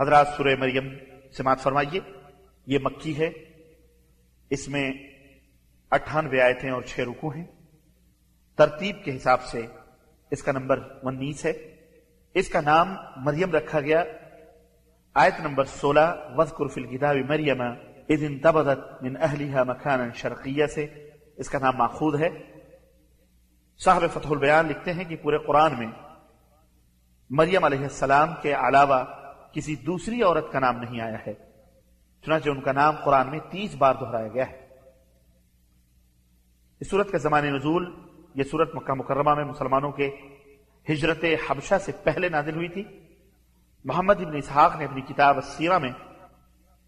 حضرات سورہ مریم سماعت فرمائیے، یہ مکی ہے۔ اس میں اٹھانوے آیتیں اور چھ رکو ہیں۔ ترتیب کے حساب سے اس کا نمبر انیس ہے۔ اس کا نام مریم رکھا گیا۔ آیت نمبر سولہ وزقر فی الکتاب مریم، اذ انتبذت من اہلیہ مکانا شرقیہ سے۔ اس کا نام ماخوذ ہے۔ صاحب فتح البیان لکھتے ہیں کہ پورے قرآن میں مریم علیہ السلام کے علاوہ کسی دوسری عورت کا نام نہیں آیا ہے۔ چنانچہ ان کا نام قرآن میں تیس بار دہرایا گیا ہے۔ اس صورت کا زمان نزول، یہ صورت مکہ مکرمہ میں مسلمانوں کے ہجرت حبشہ سے پہلے نازل ہوئی تھی۔ محمد ابن اسحاق نے اپنی کتاب السیرہ میں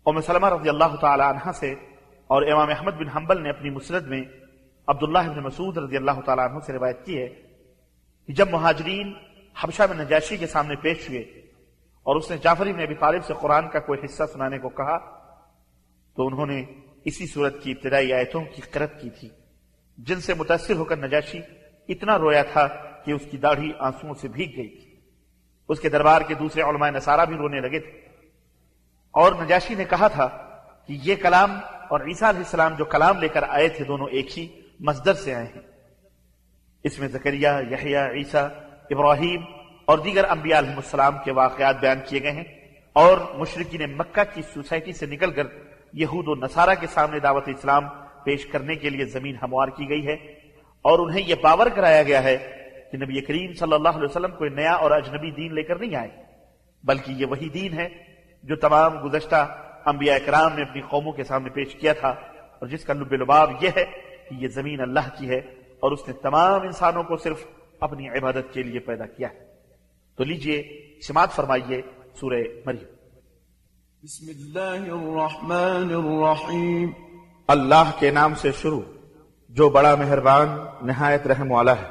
ام سلمہ رضی اللہ تعالی عنہ سے اور امام احمد بن حنبل نے اپنی مسرد میں عبداللہ ابن مسعود رضی اللہ تعالیٰ عنہ سے روایت کی ہے کہ جب مہاجرین حبشہ میں نجاشی کے سامنے پیش ہوئے اور اس نے جعفر ابن ابی طالب سے قرآن کا کوئی حصہ سنانے کو کہا تو انہوں نے اسی صورت کی ابتدائی آیتوں کی قرت کی تھی، جن سے متاثر ہو کر نجاشی اتنا رویا تھا کہ اس کی داڑھی آنسوؤں سے بھیگ گئی تھی۔ اس کے دربار کے دوسرے علماء نصارہ بھی رونے لگے تھے۔ اور نجاشی نے کہا تھا کہ یہ کلام اور عیسیٰ علیہ السلام جو کلام لے کر آئے تھے دونوں ایک ہی مصدر سے آئے ہیں۔ اس میں زکریہ یحییٰ عیسیٰ، ابراہیم اور دیگر انبیاء علیہ السلام کے واقعات بیان کیے گئے ہیں اور مشرقین مکہ کی سوسائٹی سے نکل کر یہود و نصارہ کے سامنے دعوت اسلام پیش کرنے کے لیے زمین ہموار کی گئی ہے اور انہیں یہ باور کرایا گیا ہے کہ نبی کریم صلی اللہ علیہ وسلم کوئی نیا اور اجنبی دین لے کر نہیں آئے، بلکہ یہ وہی دین ہے جو تمام گزشتہ انبیاء کرام نے اپنی قوموں کے سامنے پیش کیا تھا۔ اور جس کا لب لباب یہ ہے کہ یہ زمین اللہ کی ہے اور اس نے تمام انسانوں کو صرف اپنی عبادت کے لیے پیدا کیا ہے۔ تو لیجیے سماعت فرمائیے سورہ مریم۔ بسم اللہ الرحمن الرحیم۔ اللہ کے نام سے شروع جو بڑا مہربان نہایت رحم والا ہے۔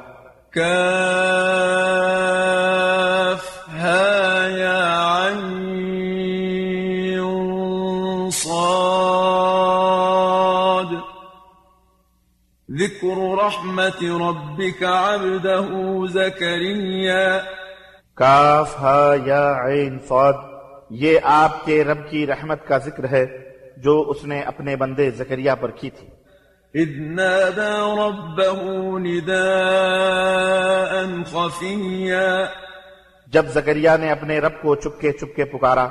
كاف ها يا عين صاد۔ ذكر رحمة ربك عبده زكريا کاف ہا یا عین صاد یہ آپ کے رب کی رحمت کا ذکر ہے جو اس نے اپنے بندے زکریہ پر کی تھی۔ إذ نادى ربه نداء خفيا۔ جب زکریہ نے اپنے رب کو چپکے چپکے پکارا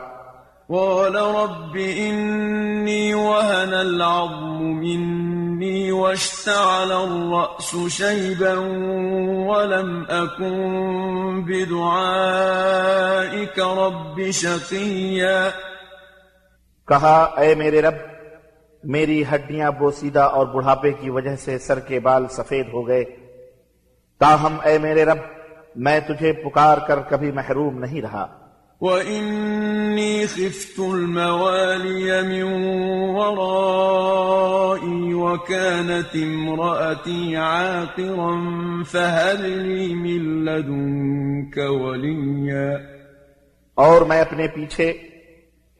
قال رب إني وهن العظم مني واشتعل الرأس شيبا ولم أكن بدعائك رب شقيا کہا، اے میرے رب، میری ہڈیاں بوسیدہ اور بڑھاپے کی وجہ سے سر کے بال سفید ہو گئے۔ تاہم، اے میرے رب، میں تجھے پکار کر کبھی محروم نہیں رہا۔ وإني خفت الموالي من ورائي وكانت امرأتي عاقرا فهب لي من لدنك وليا اور میں اپنے پیچھے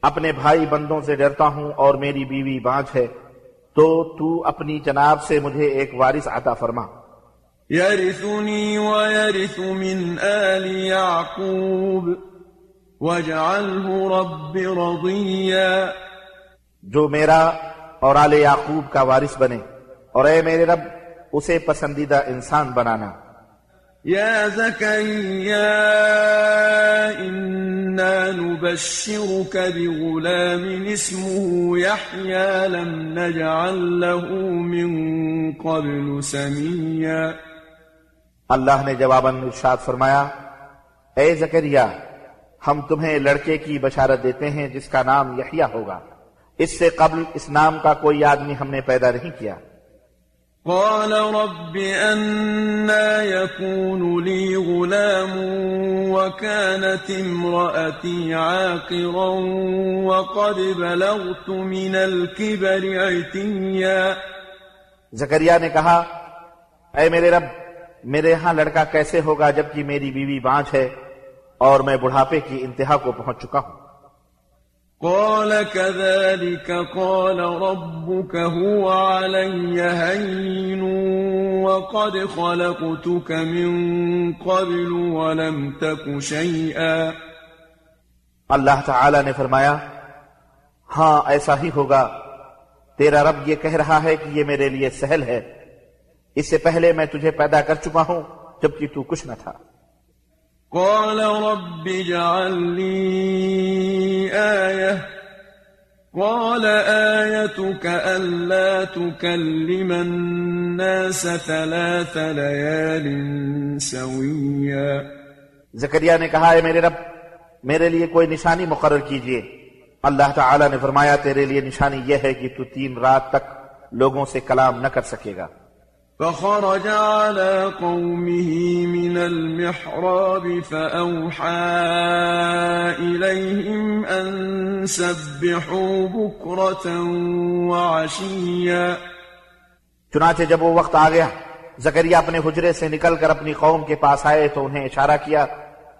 اپنے بھائی بندوں سے ڈرتا ہوں اور میری بیوی بانج ہے تو تو اپنی جناب سے مجھے ایک وارث عطا فرما۔ يرثني ويرث من آل يعقوب واجعله رب رضيا. جو میرا اور آل یعقوب کا وارث بنے اور اے میرے رب اسے پسندیدہ انسان بنانا۔ يا زكريا إنا نبشرك بغلام اسمه يحيى لم نجعل له من قبل سميا اللہ نے جواباً ارشاد فرمایا اے زکریا ہم تمہیں لڑکے کی بشارت دیتے ہیں جس کا نام یحییٰ ہوگا۔ اس سے قبل اس نام کا کوئی آدمی ہم نے پیدا نہیں کیا۔ قال رب أنا يكون لي غلام وكانت امرأتي عاقرا وقد بلغت من الكبر عتيا۔ زکریا نے کہا اے میرے رب میرے ہاں لڑکا کیسے ہوگا جبکہ میری بیوی بانچ ہے؟ اور میں بڑھاپے کی انتہا کو پہنچ چکا ہوں۔ قال كذلك قال ربك هو علي هين وقد خلقتك من قبل ولم تك شيئا۔ اللہ تعالی نے فرمایا ہاں ایسا ہی ہوگا۔ تیرا رب یہ کہہ رہا ہے کہ یہ میرے لیے سہل ہے۔ اس سے پہلے میں تجھے پیدا کر چکا ہوں جبکہ تو کچھ نہ تھا۔ قال رب اجعل لي آية. قال آيتك ألا تكلم الناس ثلاث ليال سويا. زکریا نے کہا ہے میرے رب، میرے لیے کوئی نشانی مقرر کیجیے اللہ تعالی نے فرمایا، تیرے لیے نشانی یہ ہے کہ تو تین رات تک لوگوں سے کلام نہ کر سکے گا۔ فخرج على قومه من المحراب فأوحى إليهم أن سبحوا بكرة وعشيا. چنانچہ جب وہ وقت آ گیا زکریا اپنے حجرے سے نکل کر اپنی قوم کے پاس آئے تو انہیں اشارہ کیا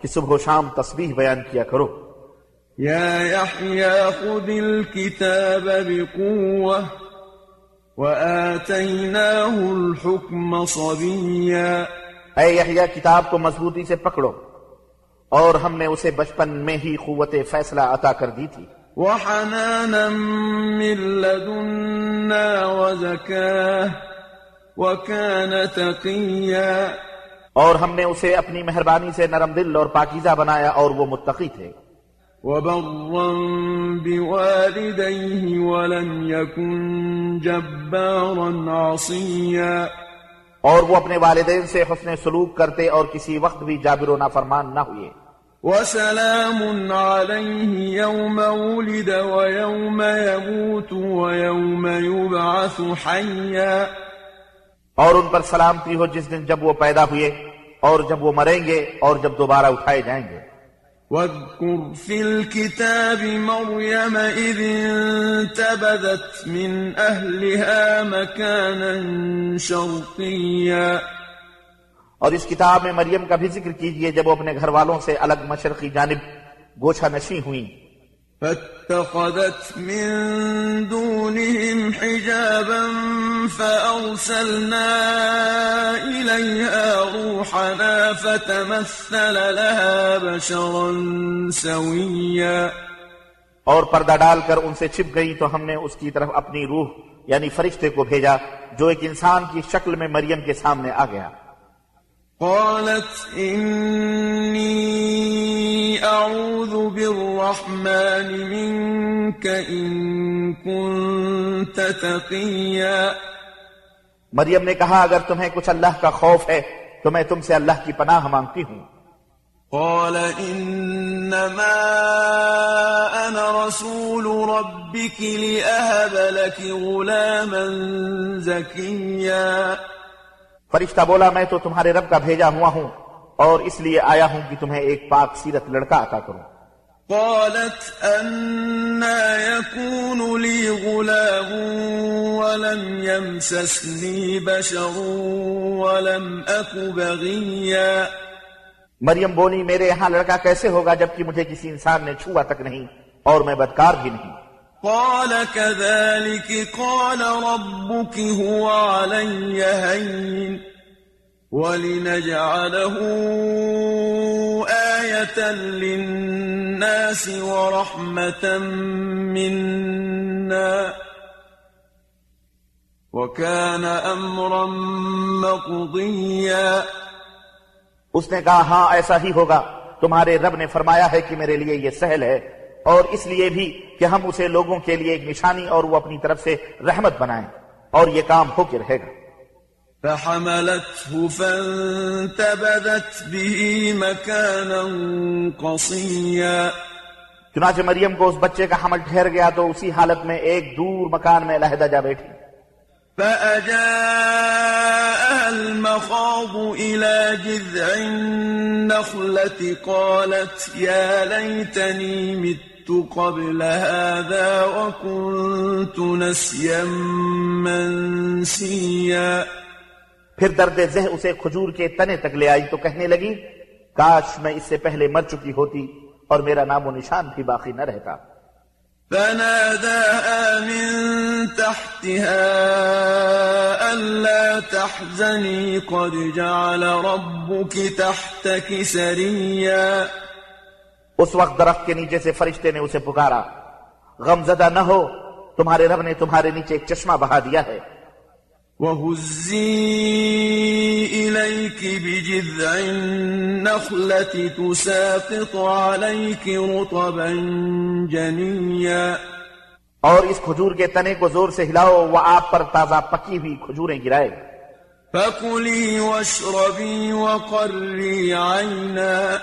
کہ صبح و شام تسبیح بیان کیا کرو۔ يا يحيى خذ الكتاب بقوة۔ وآتيناه الحكم صبيا۔ اے یحییٰ کتاب کو مضبوطی سے پکڑو اور ہم نے اسے بچپن میں ہی قوت فیصلہ عطا کر دی تھی۔ وحنانا من لدنا وزكاه وكان تقيا۔ اور ہم نے اسے اپنی مہربانی سے نرم دل اور پاکیزہ بنایا اور وہ متقی تھے۔ وبرا بوالديه ولم يكن جبارا عصيا اور وہ اپنے والدین سے حسن سلوک کرتے اور کسی وقت بھی جابر و نافرمان نہ ہوئے۔ وسلام عليه يوم ولد ويوم يموت ويوم يبعث حيا اور ان پر سلامتی ہو جس دن جب وہ پیدا ہوئے اور جب وہ مریں گے اور جب دوبارہ اٹھائے جائیں گے۔ واذكر في الكتاب مريم إذ انتبذت من أهلها مكانا شرقيا. اور اس کتاب میں مریم کا بھی ذکر کیجیے جب وہ اپنے گھر والوں سے الگ مشرقی جانب گوچھا نشی ہوئیں۔ فاتخذت من دونهم حجابا فأرسلنا إليها روحنا فتمثل لها بشرا سويا. اور پردہ ڈال کر ان سے چھپ گئی تو ہم نے اس کی طرف اپنی روح یعنی فرشتے کو بھیجا، جو ایک انسان کی شکل میں مریم کے سامنے آ گیا۔ قالت إني أعوذ بالرحمن منك إن كنت تقيا. مریم نے کہا اگر تمہیں کچھ اللہ کا خوف ہے تو میں تم سے اللہ کی پناہ مانگتی ہوں۔ قال إنما أنا رسول ربك لأهب لك غلاما زكيا. فرشتہ بولا میں تو تمہارے رب کا بھیجا ہوا ہوں اور اس لیے آیا ہوں کہ تمہیں ایک پاک سیرت لڑکا عطا کروں۔ قالت أنا يكون لي غلام ولم يمسسني بشر ولم أك بغيا۔ مریم بولی میرے یہاں لڑکا کیسے ہوگا جبکہ مجھے کسی انسان نے چھوا تک نہیں اور میں بدکار بھی نہیں؟ قال كذلك قال ربك هو علي هين ولنجعله آية للناس ورحمة منا. وكان أمرا مقضيا. اس نے کہا ہاں ایسا ہی ہوگا تمہارے رب نے فرمایا ہے کہ میرے لیے یہ سہل ہے اور اس لیے بھی کہ ہم اسے لوگوں کے لیے ایک نشانی اور وہ اپنی طرف سے رحمت بنائیں اور یہ کام ہو کے رہے گا۔ فحملته فانتبذت به مكانا قصيا۔ چنانچہ مریم کو اس بچے کا حمل ٹھہر گیا تو اسی حالت میں ایک دور مکان میں علیحدہ جا بیٹھی۔ فأجاءها المخاض إلى جذع النخلة قالت يا ليتني مت قبل هذا وكنت نسيا منسيا. پھر درد ذہ اسے کھجور کے تنے تک لے آئی تو کہنے لگی کاش میں اس سے پہلے مر چکی ہوتی اور میرا نام و نشان بھی باقی نہ رہتا۔ فناداها من تحتها ألا تحزني قد جعل ربك تحتك سريا. اس وقت درخت کے نیچے سے فرشتے نے اسے پکارا۔ غم زدہ نہ ہو تمہارے رب نے تمہارے نیچے ایک چشمہ بہا دیا ہے۔ وهزي إليك بجذع النخلة تساقط عليك رطبا جنيا۔ اور اس کھجور کے تنے کو زور سے ہلاؤ وہ آپ پر تازہ پکی ہوئی کھجوریں گرائے۔ فكلي واشربي وقري عينا۔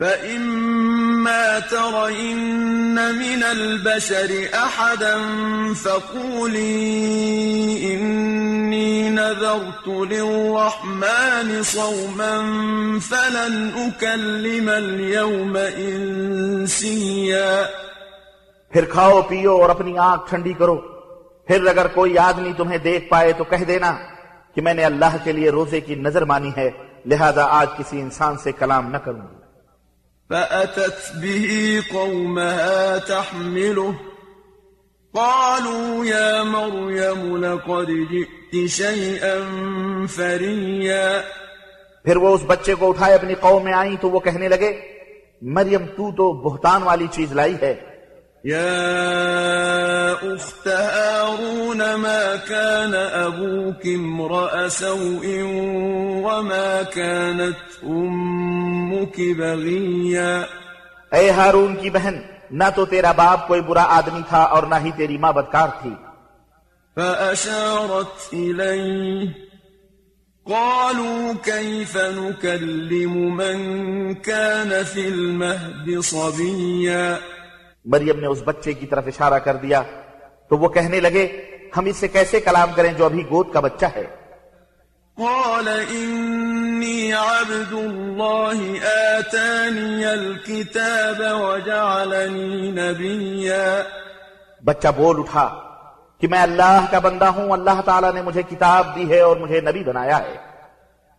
فإما ترين من البشر أحدا فقولي إني نذرت للرحمن صوما فلن أكلم اليوم إنسيا پھر کھاؤ، پیو اور اپنی آنکھ ٹھنڈی کرو۔ پھر اگر کوئی آدمی تمہیں دیکھ پائے تو کہہ دینا کہ میں نے اللہ کے لیے روزے کی نظر مانی ہے، لہذا آج کسی انسان سے کلام نہ کروں۔ گی فأتت به قومها تحمله. قالوا يا مريم لقد جئت شيئا فريا. پھر وہ اس بچے کو اٹھائے اپنی قوم میں آئیں تو وہ کہنے لگے مریم تو تو بہتان والی چیز لائی ہے۔ يا أخت هارون ما كان أبوك امرأ سوء وما كانت أمك بغيا. اے ہارون کی بہن نہ تو تیرا باپ کوئی برا آدمی تھا اور نہ ہی تیری ماں بدکار تھی۔ فأشارت إليه. قالوا كيف نكلم من كان في المهد صبيا. مریم نے اس بچے کی طرف اشارہ کر دیا تو وہ کہنے لگے ہم اس سے کیسے کلام کریں جو ابھی گود کا بچہ ہے؟ قال إني عبد الله آتاني الكتاب وجعلني نبيا. بچہ بول اٹھا کہ میں اللہ کا بندہ ہوں اللہ تعالیٰ نے مجھے کتاب دی ہے اور مجھے نبی بنایا ہے۔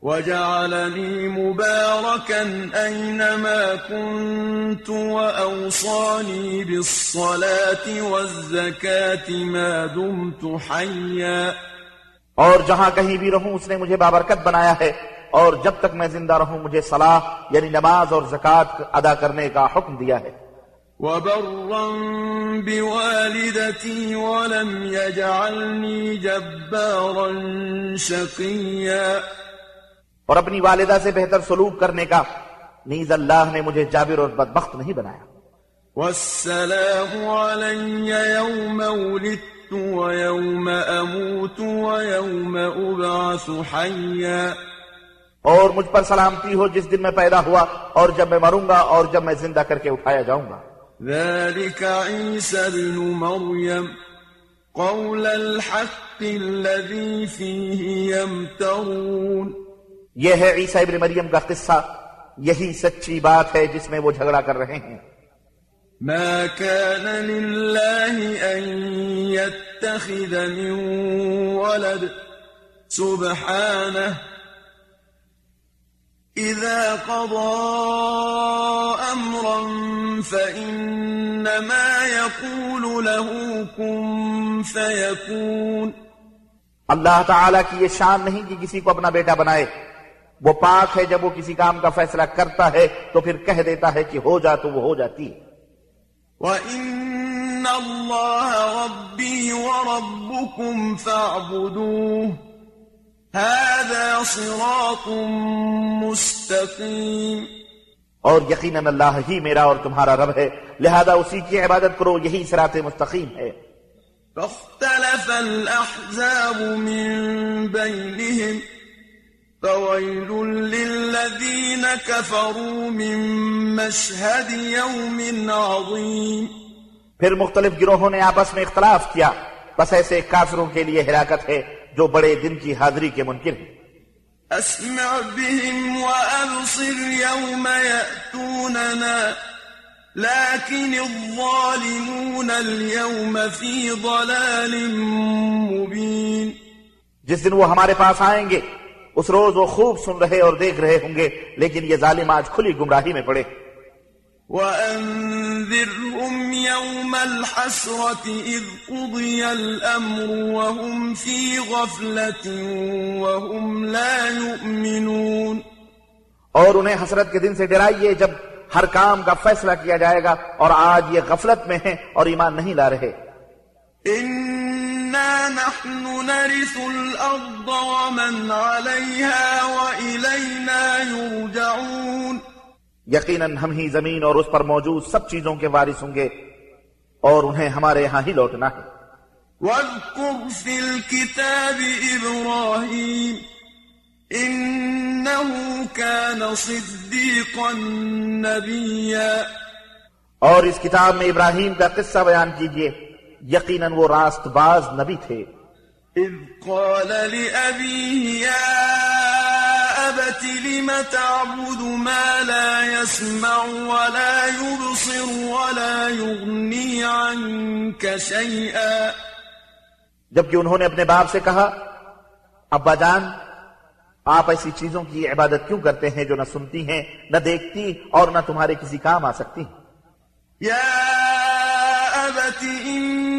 وجعلني مباركا أينما كنت وأوصاني بالصلاة والزكاة ما دمت حيا اور جہاں کہیں بھی رہوں اس نے مجھے بابرکت بنایا ہے۔ اور جب تک میں زندہ رہوں مجھے صلاح یعنی نماز اور زکوٰۃ ادا کرنے کا حکم دیا ہے۔ وبرا بوالدتي ولم يجعلني جبارا شقيا۔ اور اپنی والدہ سے بہتر سلوک کرنے کا نیز اللہ نے مجھے جابر اور بدبخت نہیں بنایا۔ والسلام علي يوم ولدت ويوم أموت ويوم أبعث حيا اور مجھ پر سلامتی ہو جس دن میں پیدا ہوا اور جب میں مروں گا اور جب میں زندہ کر کے اٹھایا جاؤں گا۔ ذلك عيسى ابن مريم قول الحق الذي فيه يمترون. یہ ہے عیسیٰ ابن مریم کا قصہ یہی سچی بات ہے جس میں وہ جھگڑا کر رہے ہیں۔ ما كان لله أن يتخذ من ولد. سبحانه. إذا قضى أمرا فإنما يقول له كن فيكون. اللہ تعالیٰ کی یہ شان نہیں کہ کسی کو اپنا بیٹا بنائے. وہ پاک ہے جب وہ کسی کام کا فیصلہ کرتا ہے تو پھر کہہ دیتا ہے کہ ہو جا تو وہ ہو جاتی ہے۔ وَإِنَّ اللَّهَ رَبِّي وَرَبُّكُمْ فَاعْبُدُوهُ. هَذَا صِرَاطٌ مُسْتَقِيمٌ. اور یقیناً اللہ ہی میرا اور تمہارا رب ہے لہذا اسی کی عبادت کرو یہی صراط مستقیم ہے۔ فاختلف الأحزاب من بينهم فويل للذين كفروا من مشهد يوم عظيم. پھر مختلف گروہوں نے آپس میں اختلاف کیا۔ بس ایسے کافروں کے لیے ہلاکت ہے جو بڑے دن کی حاضری کے منکر ہیں۔ أسمع بهم وأبصر يوم يأتوننا لكن الظالمون اليوم في ضلال مبين. جس دن وہ ہمارے پاس آئیں گے اس روز وہ خوب سن رہے اور دیکھ رہے ہوں گے لیکن یہ ظالم آج کھلی گمراہی میں پڑے۔ وأنذرهم يوم الحسرة إذ قضي الأمر وهم في غفلة وهم لا يؤمنون۔ اور انہیں حسرت کے دن سے ڈرائیے جب ہر کام کا فیصلہ کیا جائے گا اور آج یہ غفلت میں ہیں اور ایمان نہیں لا رہے۔ إنا نحن نرث الأرض ومن عليها وإلينا يرجعون یقیناً ہم ہی زمین اور اس پر موجود سب چیزوں کے وارث ہوں گے اور انہیں ہمارے یہاں ہی لوٹنا ہے۔ واذكر في الكتاب إبراهيم إنه كان صديقا نبيا اور اس کتاب میں ابراہیم کا قصہ بیان کیجیے۔ یقیناً وہ راست باز نبی تھے۔ إذ قال لأبيه يا أبت لم تعبد ما لا يسمع ولا يبصر ولا يغني عنك شيئا جبکہ انہوں نے اپنے باپ سے کہا ابا جان آپ ایسی چیزوں کی عبادت کیوں کرتے ہیں جو نہ سنتی ہیں نہ دیکھتی اور نہ تمہارے کسی کام آ سکتی۔ يا أبت إني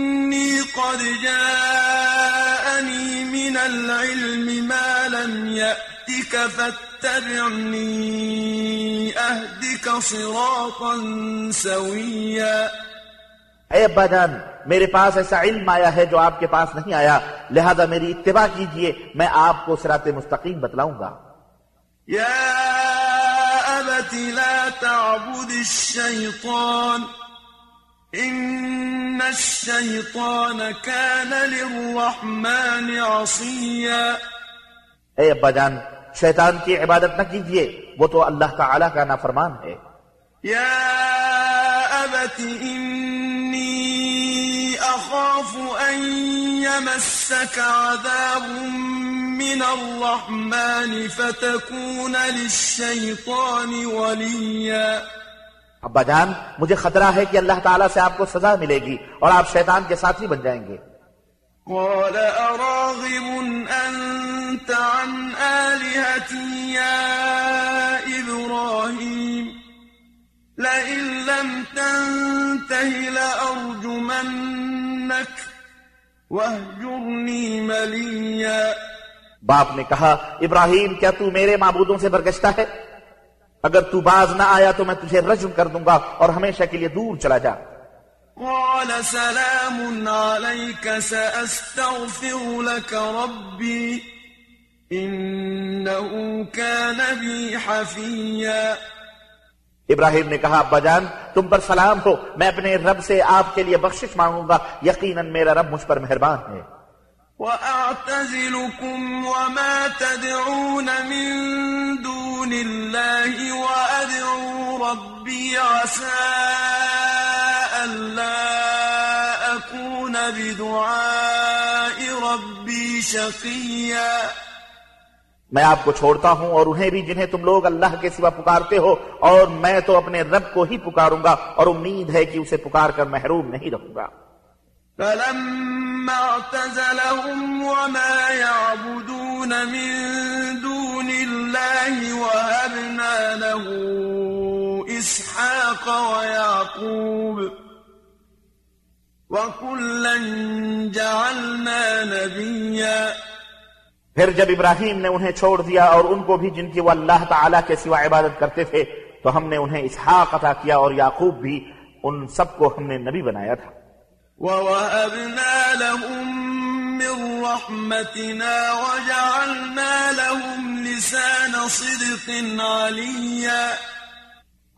قد جاءني من العلم ما لم يأتك فاتبعني أهدك صراطا سويا۔ اے جان میرے پاس ایسا علم آیا ہے جو آپ کے پاس نہیں آیا۔ لہذا میری اتباع کیجیے میں آپ کو صراط مستقیم بتلاؤں گا۔ يا أبت لا تعبد الشيطان إن الشيطان كان للرحمن عصيا. اے جان شیطان کی عبادت نہ کیجئے وہ تو اللہ تعالی کا نافرمان ہے۔ يا أبت إني أخاف أن يمسك عذاب من الرحمن فتكون للشيطان وليا. ابا جان مجھے خطرہ ہے کہ اللہ تعالیٰ سے آپ کو سزا ملے گی اور آپ شیطان کے ساتھی بن جائیں گے۔ قال أراغب أنت عن آلهتي يا إبراهيم؟ لئن لم تنته لأرجمنك واهجرني مليا۔ باپ نے کہا ابراہیم کیا تو میرے معبودوں سے برگشتہ ہے؟ اگر تو باز نہ آیا تو میں تجھے رجم کر دوں گا اور ہمیشہ کے لیے دور چلا جا۔ قال سلام عليك سأستغفر لك ربي إنه كان بي حفيا ابراہیم نے کہا ابا جان تم پر سلام ہو میں اپنے رب سے آپ کے لیے بخشش مانگوں گا یقیناً میرا رب مجھ پر مہربان ہے۔ وأعتزلكم وما تدعون من دون الله وأدعو ربي عسى ألا أكون بدعاء ربي شقيا میں آپ کو چھوڑتا ہوں اور انہیں بھی جنہیں تم لوگ اللہ کے سوا پکارتے ہو، اور میں تو اپنے رب کو ہی پکاروں گا اور امید ہے کہ اسے پکار کر محروم نہیں رہوں گا۔ فلما اعتزلهم وما يعبدون من دون الله وهبنا له إسحاق ويعقوب وكلا جعلنا نبيا پھر جب ابراہیم نے انہیں چھوڑ دیا اور ان کو بھی جن کی وہ اللہ تعالیٰ کے سوا عبادت کرتے تھے، تو ہم نے انہیں اسحاق عطا کیا اور یعقوب بھی ان سب کو ہم نے نبی بنایا تھا۔ ووهبنا لهم من رحمتنا وجعلنا لهم لسان صدق عليا.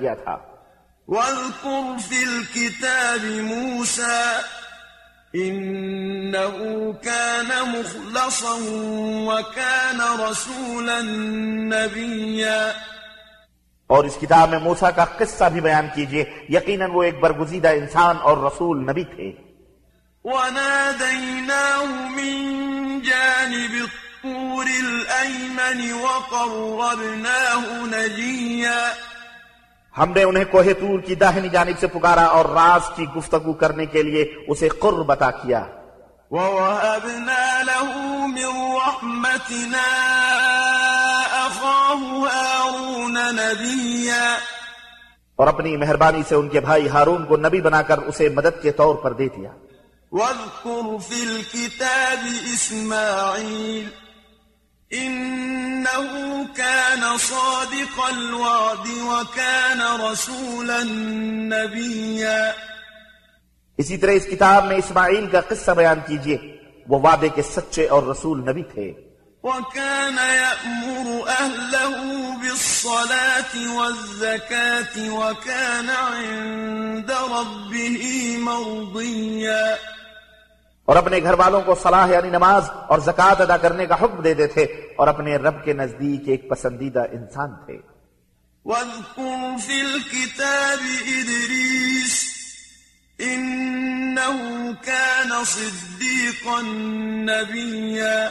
کیا تھا واذكر في الكتاب موسى إنه كان مخلصا وكان رسولا نبيا. اور اس کتاب میں موسیٰ کا قصہ بھی بیان کیجیے۔ یقیناً وہ ایک برگزیدہ انسان اور رسول نبی تھے۔ وناديناه من جانب الطور الأيمن وقربناه نجيا۔ ہم نے انہیں کوہ طور کی داہنی جانب سے پکارا اور راز کی گفتگو کرنے کے لیے اسے قرب عطا کیا۔ ووهبنا له من رحمتنا هارون نبيا۔ اور اپنی مہربانی سے ان کے بھائی ہارون کو نبی بنا کر اسے مدد کے طور پر دے دیا۔ واذكر في الكتاب إسماعيل۔ إنه كان صادق الوعد وكان رسولا نبيا۔ اسی طرح اس کتاب میں اسماعیل کا قصہ بیان کیجیے۔ وہ وعدے کے سچے اور رسول نبی تھے۔ وكان يأمر أهله بالصلاة والزكاة وكان عند ربه مرضيا. اور اپنے گھر والوں کو صلاح یعنی نماز اور زکوٰۃ ادا کرنے کا حکم دیتے تھے اور اپنے رب کے نزدیک ایک پسندیدہ انسان تھے۔ واذكر في الكتاب إدريس إنه كان صديقا نبيا.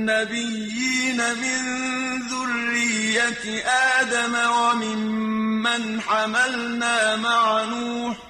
النبيين من ذرية آدم وممن حملنا مع نوح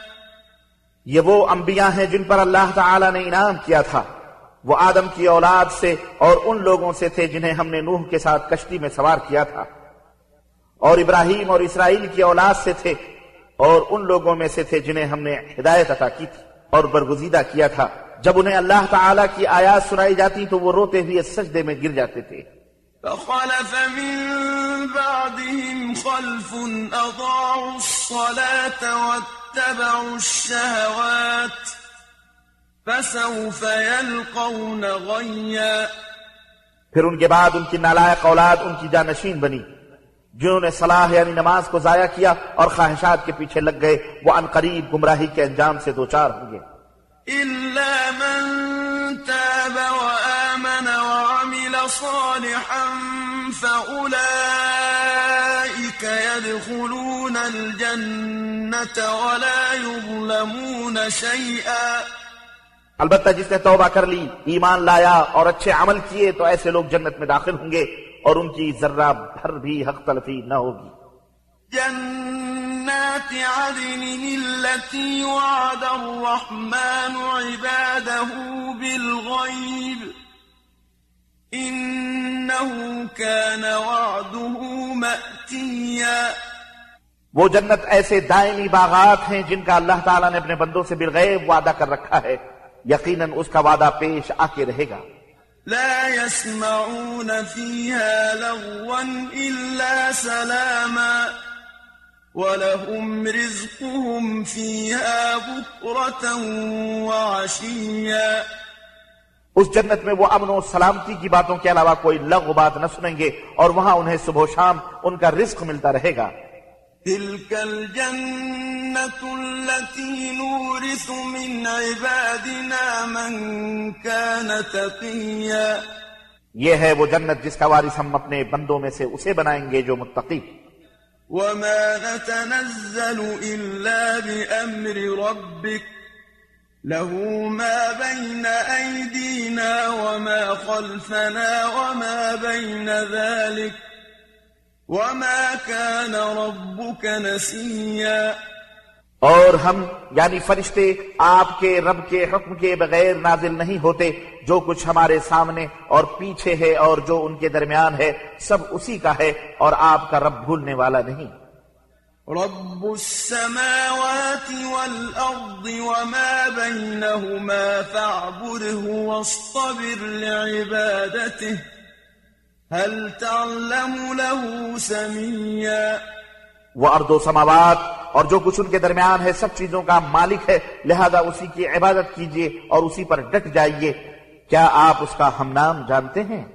یہ وہ انبیاء ہیں جن پر اللہ تعالی نے انعام کیا تھا۔ وہ آدم کی اولاد سے اور ان لوگوں سے تھے جنہیں ہم نے نوح کے ساتھ کشتی میں سوار کیا تھا۔ اور ابراہیم اور اسرائیل کی اولاد سے تھے اور ان لوگوں میں سے تھے جنہیں ہم نے ہدایت عطا کی تھی اور برگزیدہ کیا تھا۔ جب انہیں اللہ تعالی کی آیات سنائی جاتی تو وہ روتے ہوئے سجدے میں گر جاتے تھے۔ فخلف من بعدهم خلف أضاعوا الصلاة واتبعوا الشهوات فسوف يلقون غيا پھر ان کے بعد ان کی نالائق اولاد ان کی جانشین بنی جنہوں نے صلاح یعنی نماز کو ضائع کیا اور خواہشات کے پیچھے لگ گئے وہ ان قریب گمراہی کے انجام سے دوچار ہوں گے۔ إلا من تاب وآمن وعمل صالحا فأولئك يدخلون الجنة ولا يظلمون شيئا. البتہ جس نے توبہ کر لی ایمان لایا اور اچھے عمل کیے تو ایسے لوگ جنت میں داخل ہوں گے اور ان کی ذرہ بھر بھی حق تلفی نہ ہوگی۔ جنات عدن التي وعد الرحمن عباده بالغيب. إنه كان وعده مأتيا. وہ جنت ایسے دائمی باغات ہیں جن کا اللہ تعالیٰ نے اپنے بندوں سے بالغیب وعدہ کر رکھا ہے۔ یقیناً اس کا وعدہ پیش آ کے رہے گا۔ لا يسمعون فيها لغوا إلا سلاما. ولهم رزقهم فيها بكرة وعشيا. اس جنت میں وہ امن و سلامتی کی باتوں کے علاوہ کوئی لغو بات نہ سنیں گے اور وہاں انہیں صبح و شام ان کا رزق ملتا رہے گا۔ تلك الجنة التي نورث من عبادنا من كان تقيا یہ ہے وہ جنت جس کا وارث ہم اپنے بندوں میں سے اسے بنائیں گے جو متقی۔ وما نتنزل إلا بأمر ربك له ما بين أيدينا وما خلفنا وما بين ذلك وما كان ربك نسيا۔ اور ہم یعنی فرشتے، آپ کے رب کے حکم کے بغیر نازل نہیں ہوتے، جو کچھ ہمارے سامنے اور پیچھے ہے اور جو ان کے درمیان ہے، سب اسی کا ہے اور آپ کا رب بھولنے والا نہیں۔ رب السماوات والأرض وما بينهما فاعبده واصطبر لعبادته هل تعلم له سميا وہ ارض و سماوات اور جو کچھ ان کے درمیان ہے سب چیزوں کا مالک ہے۔ لہذا اسی کی عبادت کیجیے اور اسی پر ڈٹ جائیے۔ کیا آپ اس کا ہم نام جانتے ہیں؟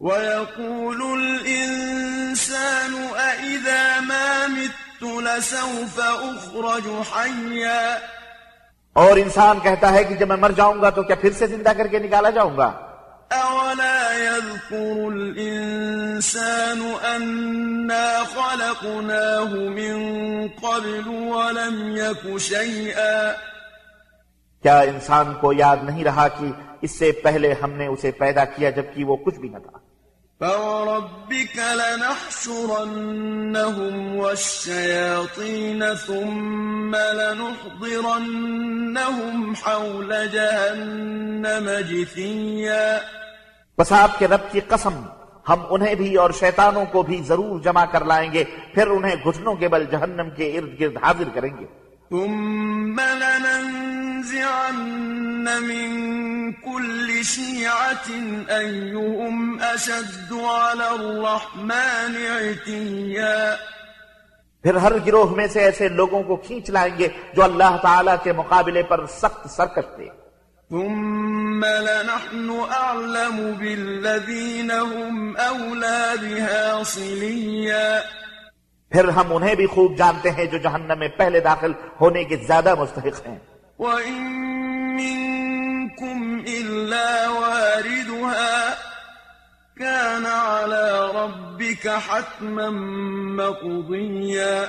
ويقول الإنسان أإذا ما مت لسوف أخرج حيا. اور انسان کہتا ہے کہ جب میں مر جاؤں گا تو کیا پھر سے زندہ کر کے نکالا جاؤں گا؟ أولا يذكر الإنسان أنا خلقناه من قبل ولم يك شيئا. کیا انسان کو یاد نہیں رہا کہ اس سے پہلے ہم نے اسے پیدا کیا جبکہ وہ کچھ بھی نہ تھا؟ فوربك لنحشرنهم والشياطين ثم لنحضرنهم حول جهنم جثيا۔ بس آپ کے رب کی قسم ہم انہیں بھی اور شیطانوں کو بھی ضرور جمع کر لائیں گے پھر انہیں گھٹنوں کے بل جہنم کے ارد گرد حاضر کریں گے۔ ثم لننزعن من كل شيعة أيهم أشد على الرحمن عتيا. پھر ہر گروہ میں سے ایسے لوگوں کو کھینچ لائیں گے جو اللہ تعالیٰ کے مقابلے پر سخت سرکش تھے۔ ثم لنحن أعلم بالذين هم أولى بها صليا. پھر ہم انہیں بھی خوب جانتے ہیں جو جہنم میں پہلے داخل ہونے کے زیادہ مستحق ہیں۔ وإن منكم إلا واردها كان على ربك حتما مقضيا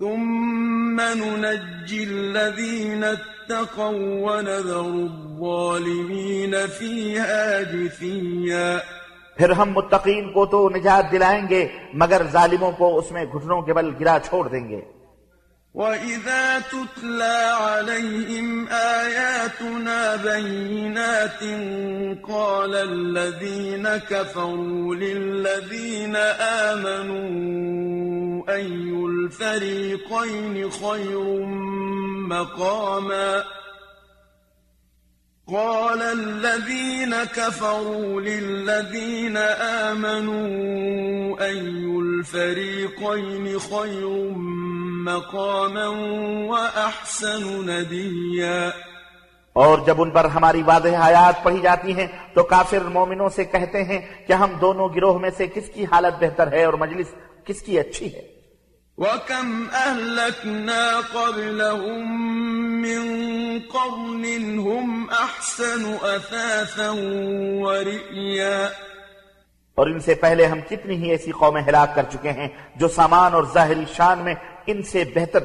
ثم ننجي الذين اتقوا ونذر الظالمين فيها جثيا پھر ہم متقین کو تو نجات دلائیں گے، مگر ظالموں کو اس میں گھٹنوں کے بل گرا چھوڑ دیں گے۔ وإذا تتلى عليهم آياتنا بينات قال الذين كفروا للذين آمنوا أي الفريقين خير مقاما قال الذين كفروا للذين آمنوا أي الفريقين خير مقاما وأحسن نديا اور جب ان پر ہماری واضح آیات پڑھی جاتی ہیں تو کافر مومنوں سے کہتے ہیں کہ ہم دونوں گروہ میں سے کس کی حالت بہتر ہے اور مجلس کس کی اچھی ہے؟ وكم أهلكنا قبلهم من قرن هم أحسن أثاثا ورئيا اور ان سے پہلے ہم کتنی ہی ایسی قومیں ہلاک کر چکے ہیں جو سامان اور ظاہری شان میں ان سے بہتر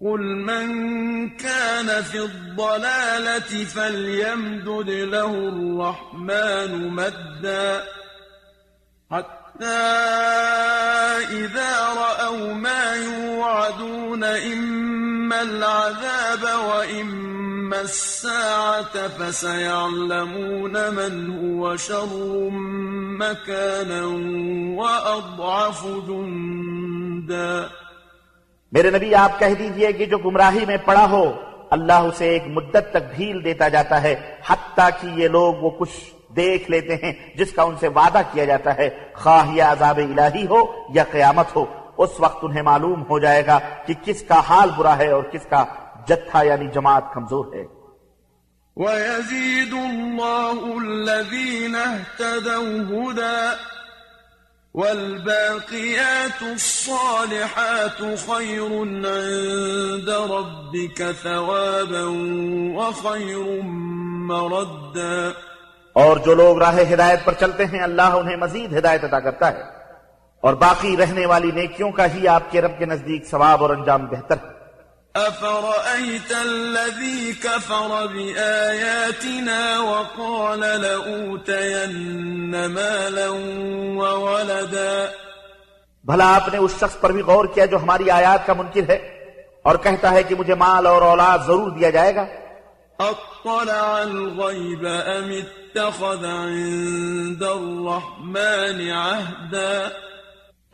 قل من كان في الضلالة فليمدد له الرحمن مدا إذا رأوا ما يوعدون إما العذاب وإما الساعة فسيعلمون من هو شر مكانا وأضعف جندا میرے نبی، آپ کہہ دیجیے کہ جو گمراہی میں پڑا ہو، اللہ اسے ایک مدت تک ڈھیل دیتا جاتا ہے، حتیٰ کہ یہ لوگ وہ کچھ دیکھ لیتے ہیں، جس کا ان سے وعدہ کیا جاتا ہے، خواہ یا عذاب الہی ہو یا قیامت ہو۔ اس وقت انہیں معلوم ہو جائے گا کہ کس کا حال برا ہے اور کس کا جتھا یعنی جماعت کمزور ہے۔ ويزيد الله الذين اهتدوا هدى والباقيات الصالحات خير عند ربك ثوابا وخير مردا اور جو لوگ راہ ہدایت پر چلتے ہیں اللہ انہیں مزید ہدایت عطا کرتا ہے۔ اور باقی رہنے والی نیکیوں کا ہی آپ کے رب کے نزدیک ثواب اور انجام بہتر ہے۔ أفرأيت الذي كفر بآياتنا وقال لأوتين مالا وولدا؟ بھلا آپ نے اس شخص پر بھی غور کیا جو ہماری آیات کا منکر ہے اور کہتا ہے کہ مجھے مال اور اولاد ضرور دیا جائے گا؟ أطلع الغيب أم اتخذ عند الرحمن عهدا؟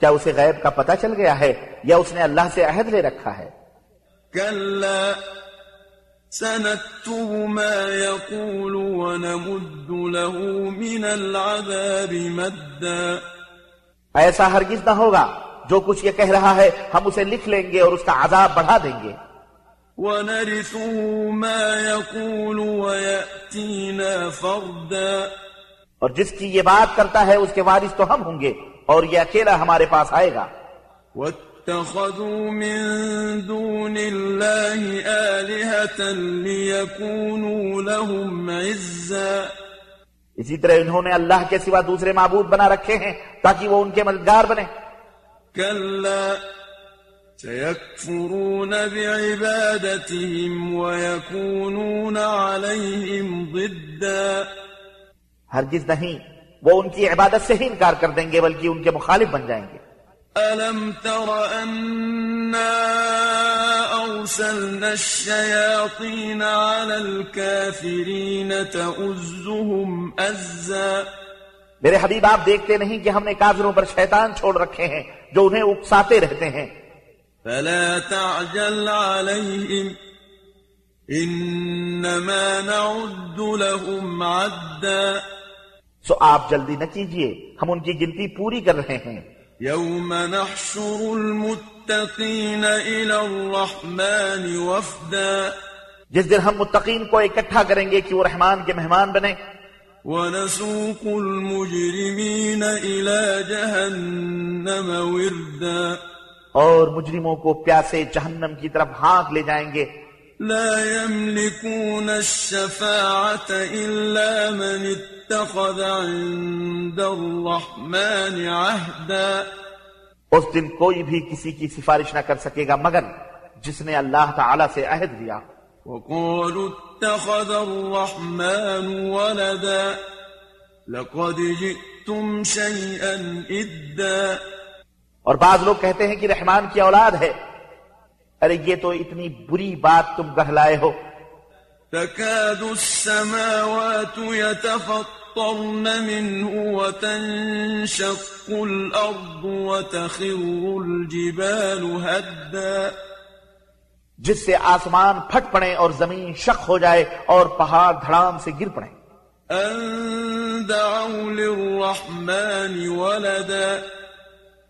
کیا اسے غیب کا پتہ چل گیا ہے یا اس نے اللہ سے عہد لے رکھا ہے؟ كلا سنكتب ما يقول ونمد له من العذاب مدا. ایسا ہرگز نہ ہوگا جو کچھ یہ کہہ رہا ہے ہم اسے لکھ لیں گے اور اس کا عذاب بڑھا دیں گے۔ ونرثه ما يقول ويأتينا فردا. اور جس کی یہ بات کرتا ہے اس کے وارث تو ہم ہوں گے اور یہ اکیلا ہمارے پاس آئے گا۔ واتخذوا من دون الله آلهة ليكونوا لهم عزا. اسی طرح انہوں نے اللہ کے سوا دوسرے معبود بنا رکھے ہیں تاکہ وہ ان کے مددگار بنے كلا سيكفرون بعبادتهم ويكونون عليهم ضدا. ہرگز نہیں وہ ان کی عبادت سے ہی انکار کر دیں گے بلکہ ان کے مخالف بن جائیں گے۔ ألم تر أنا أرسلنا الشياطين على الكافرين تؤزهم أزا؟ میرے حبیب آپ دیکھتے نہیں کہ ہم نے کافروں پر شیطان چھوڑ رکھے ہیں جو انہیں اکساتے رہتے ہیں۔ فلا تعجل عليهم إنما نعد لهم عدا. سو آپ جلدی نہ کیجیے ہم ان کی گنتی پوری کر رہے ہیں۔ يوم نحشر المتقين إلى الرحمن وفدا. جس دن ہم متقین کو اکٹھا کریں گے کہ وہ رحمان کے مہمان بنے۔ ونسوق المجرمين إلى جهنم وردا. اور مجرموں کو پیاسے جہنم کی طرف ہانک لے جائیں گے۔ لا يملكون الشفاعة إلا من اتخذ عند الرحمن عهدا۔ اس دن کوئی بھی کسی کی سفارش نہ کر سکے گا مگر جس نے اللہ تعالی سے عہد لیا۔ وقالوا اتخذ الرحمن ولدا لقد جئتم شيئا إدا۔ اور بعض لوگ کہتے ہیں کہ رحمان کی اولاد ہے۔ ارے یہ تو اتنی بری بات تم گہلائے ہو۔ تكاد السماوات يتفطرن منه وتنشق الأرض وتخر الجبال هدا۔ جس سے آسمان پھٹ پڑے اور زمین شق ہو جائے اور پہاڑ دھڑام سے گر پڑے أن دعوا للرحمن ولدا۔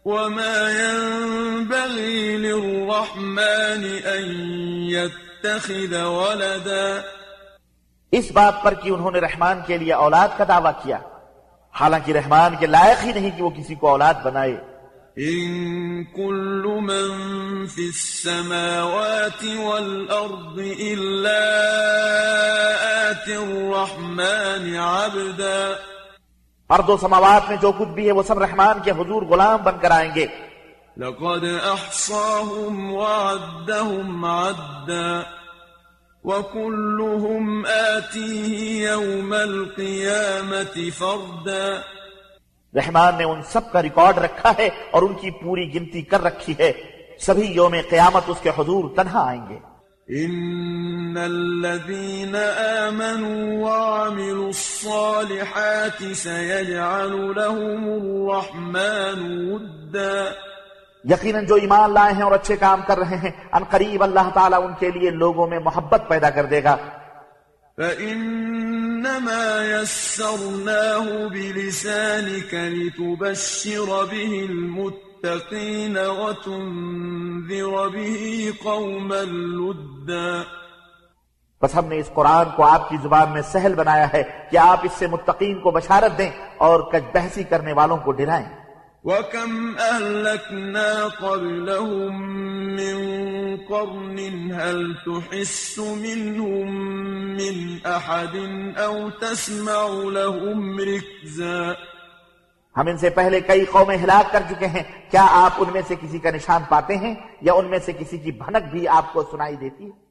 وما ينبغي للرحمن أن يتخذ ولدا اس بات پر کہ انہوں نے رحمان کے لیے أولاد کا دعویٰ کیا۔ حالانکہ رحمان کے لائق ہی نہیں کہ وہ کسی کو أولاد بنائے۔ إن كل من في السماوات والأرض إلا آتي الرحمن عبدا ارض و سماوات میں جو کچھ بھی ہے وہ سب رحمان کے حضور غلام بن کر آئیں گے۔ لقد أحصاهم وعدهم عدا وكلهم آتيه يوم القيامة فردا رحمان نے ان سب کا ریکارڈ رکھا ہے اور ان کی پوری گنتی کر رکھی ہے۔ سبھی یوم قیامت اس کے حضور تنہا آئیں گے۔ إن الذين آمنوا وعملوا الصالحات سيجعل لهم الرحمن ودا. یقیناً جو ایمان لائے ہیں اور اچھے کام کر رہے ہیں ان قریب اللہ تعالیٰ ان کے لیے لوگوں میں محبت پیدا کر دے گا۔ فإنما يسرناه بلسانك لتبشر به المتقين۔ وتنذر به قوما لدا. بس ہم نے اس قرآن کو آپ کی زبان میں سہل بنایا ہے کہ آپ اس سے متقین کو بشارت دیں اور کج بحثی کرنے والوں کو ڈرائیں وكم أهلكنا قبلهم من قرن هل تحس منهم من أحد أو تسمع لهم ركزا ہم ان سے پہلے کئی قومیں ہلاک کر چکے ہیں۔ کیا آپ ان میں سے کسی کا نشان پاتے ہیں یا ان میں سے کسی کی بھنک بھی آپ کو سنائی دیتی ہے؟